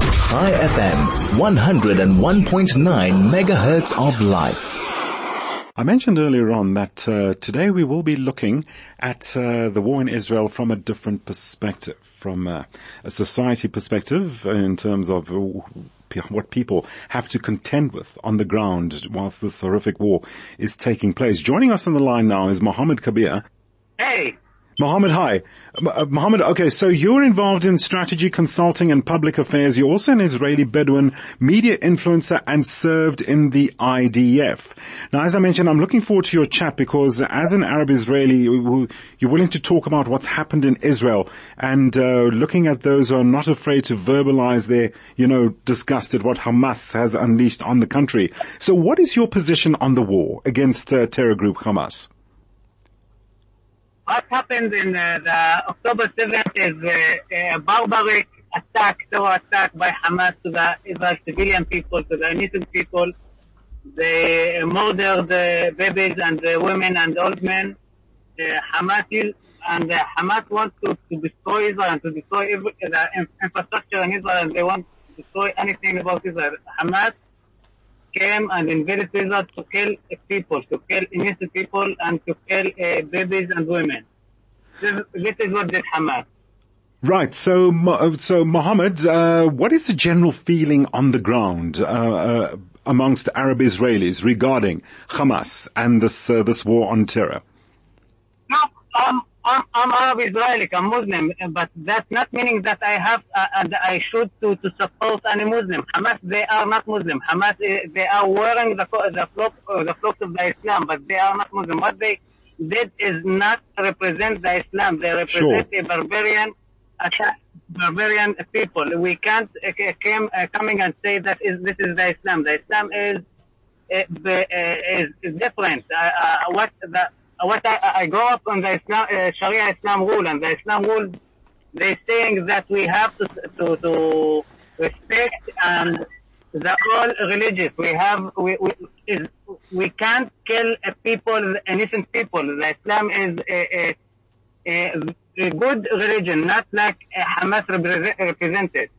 Chai FM, 101.9 megahertz of life. I mentioned earlier on that uh, today we will be looking at uh, the war in Israel from a different perspective, from uh, a society perspective in terms of what people have to contend with on the ground whilst this horrific war is taking place. Joining us on the line now is Mohammad Kabiya. Hey. Mohammad, hi. Uh, Mohammad, okay, so you're involved in strategy consulting and public affairs. You're also an Israeli Bedouin media influencer and served in the IDF. Now, as I mentioned, I'm looking forward to your chat because as an Arab Israeli, you're willing to talk about what's happened in Israel and uh, looking at those who are not afraid to verbalize their, you know, disgust at what Hamas has unleashed on the country. So what is your position on the war against uh, terror group Hamas? What happened in uh, the October 7th is uh, a barbaric attack, terror attack by Hamas to the Israel civilian people, to the innocent people. They murdered the babies and the women and old men. Uh, Hamas is, and uh, Hamas wants to, to destroy Israel and to destroy every, the infrastructure in Israel and they want to destroy anything about Israel. Hamas came and invaded Israel to kill people, to kill innocent people, and to kill uh, babies and women. This, this, is what did Hamas. Right. So, so Mohammad, uh, what is the general feeling on the ground uh, uh amongst Arab Israelis regarding Hamas and this uh, this war on terror? I'm, I'm Arab Israeli, I'm Muslim, but that's not meaning that I have uh, and I should to, to support any Muslim. Hamas, they are not Muslim. Hamas, uh, they are wearing the the cloak uh, the cloak of the Islam, but they are not Muslim. What they did is not represent the Islam. They represent sure. a barbarian attack, barbarian people. We can't uh, came uh, coming and say that is this is the Islam. The Islam is uh, is, is different. what the what I, I grow up on the Islam, uh, Sharia Islam rule, and the Islam rule, they saying that we have to to, to respect and the all religious. We have we we, is, we can't kill people, innocent people. The Islam is a, a, a good religion, not like Hamas represented.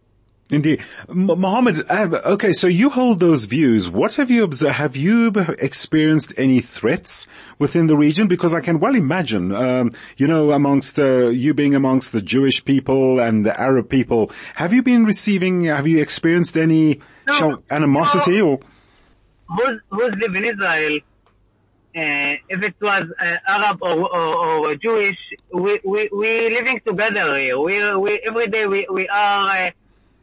Indeed. Mohammad, okay, so you hold those views. What have you observed? Have you experienced any threats within the region? Because I can well imagine, um, you know, amongst, uh, you being amongst the Jewish people and the Arab people, have you been receiving, have you experienced any no, animosity no. or? Who's, who's live in Israel, uh, if it was uh, Arab or, or, or, Jewish, we, we, we living together here. We, we, every day we, we are,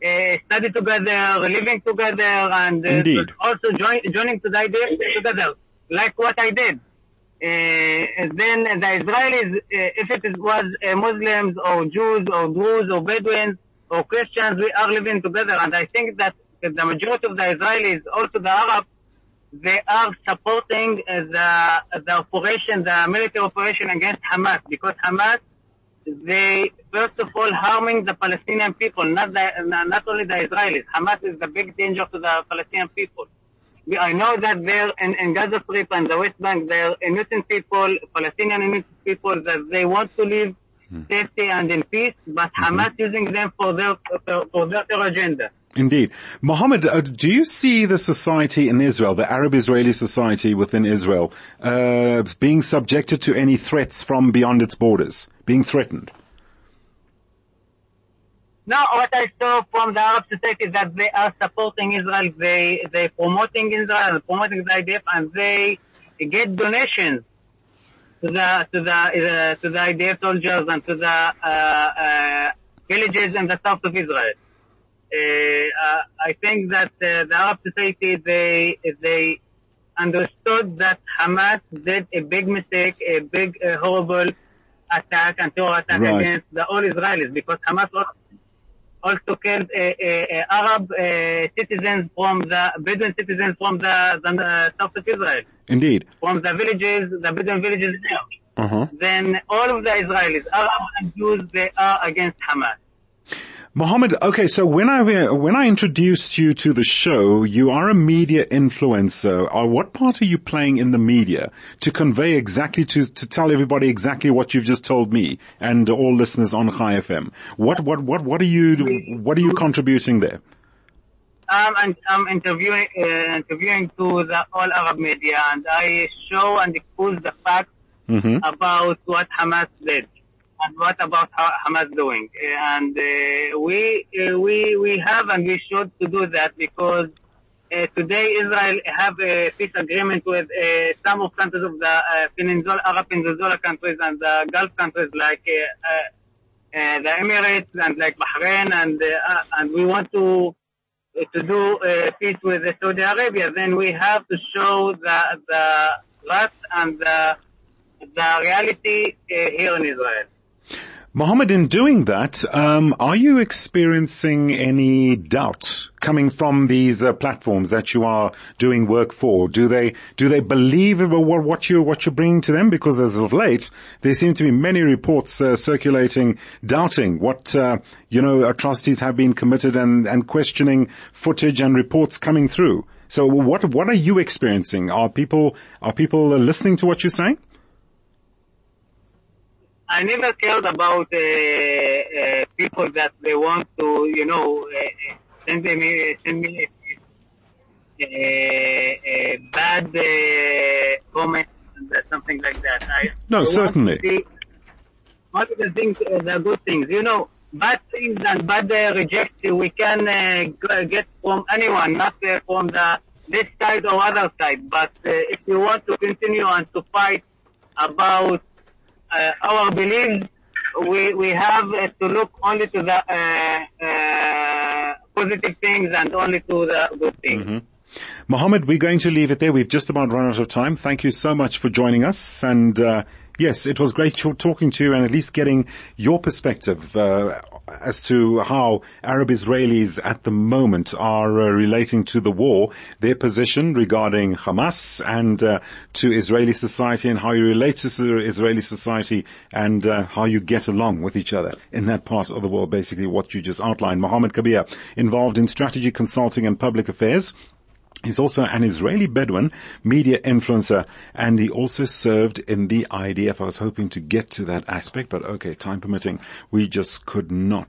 uh, study together, living together, and uh, also join, joining to the idea together, like what I did. Uh, then the Israelis, uh, if it was uh, Muslims or Jews or Druze or Bedouins or Christians, we are living together. And I think that the majority of the Israelis, also the Arabs, they are supporting uh, the the operation, the military operation against Hamas, because Hamas they first of all harming the Palestinian people, not the, not only the Israelis. Hamas is the big danger to the Palestinian people. I know that there in, in Gaza Strip and the West Bank, there are innocent people, Palestinian innocent people that they want to live hmm. safety and in peace, but mm-hmm. Hamas using them for their for, for their agenda. Indeed. Mohammad, uh, do you see the society in Israel, the Arab Israeli society within Israel, uh, being subjected to any threats from beyond its borders, being threatened? No, what I saw from the Arab society is that they are supporting Israel, they, they promoting Israel, promoting the IDF, and they get donations to the, to the, uh, to the IDF soldiers and to the, uh, uh, villages in the south of Israel. Uh, I think that uh, the Arab society they they understood that Hamas did a big mistake, a big uh, horrible attack and terror attack right. against the all Israelis because Hamas also killed Arab citizens from the Bedouin citizens from the, the south of Israel. Indeed. From the villages, the Bedouin villages there. Uh-huh. Then all of the Israelis, Arab and Jews, they are against Hamas. Mohammad, okay, so when I, when I introduced you to the show, you are a media influencer. Uh, what part are you playing in the media to convey exactly, to, to tell everybody exactly what you've just told me and all listeners on Chai FM? What, what, what, what are you, what are you contributing there? I'm, I'm, I'm interviewing, uh, interviewing to the all Arab media and I show and expose the facts hmm about what Hamas did and what about Ha- Hamas doing. And uh, we uh, we we have and we should to do that because uh, today Israel have a peace agreement with some of countries of the Peninsula, Arab Peninsula countries and the Gulf countries like the Emirates and like Bahrain and and we want to to do uh, peace with Saudi Arabia, then we have to show the the rest and the the reality uh, here in Israel. Mohammad, in doing that, um, are you experiencing any doubt coming from these uh, platforms that you are doing work for? Do they do they believe what, you what you're bringing to them? Because as of late, there seem to be many reports uh, circulating doubting what uh, you know atrocities have been committed and and questioning footage and reports coming through. So what what are you experiencing? Are people are people listening to what you're saying? I never cared about uh, uh, people that they want to, you know, uh, send me send me a, bad uh, comment and something like that. I No, I want to certainly. see What are the things, uh, the good things? You know, bad things and bad uh, reject we can uh, get from anyone, not uh, from the this side or other side. But uh, if you want to continue and to fight about uh, our belief, we we have uh, to look only to the uh, uh, positive things and only to the good things. Mohammad, we're going to leave it there. We've just about run out of time. Thank you so much for joining us. And uh, yes, it was great talking to you and at least getting your perspective uh, as to how Arab Israelis at the moment are uh, relating to the war, their position regarding Hamas and uh, to Israeli society and how you relate to Israeli society and uh, how you get along with each other in that part of the world, basically what you just outlined. Mohammad Kabiya, involved in strategy consulting and public affairs. He's also an Israeli Bedouin media influencer and he also served in the IDF. I was hoping to get to that aspect, but okay, time permitting, we just could not.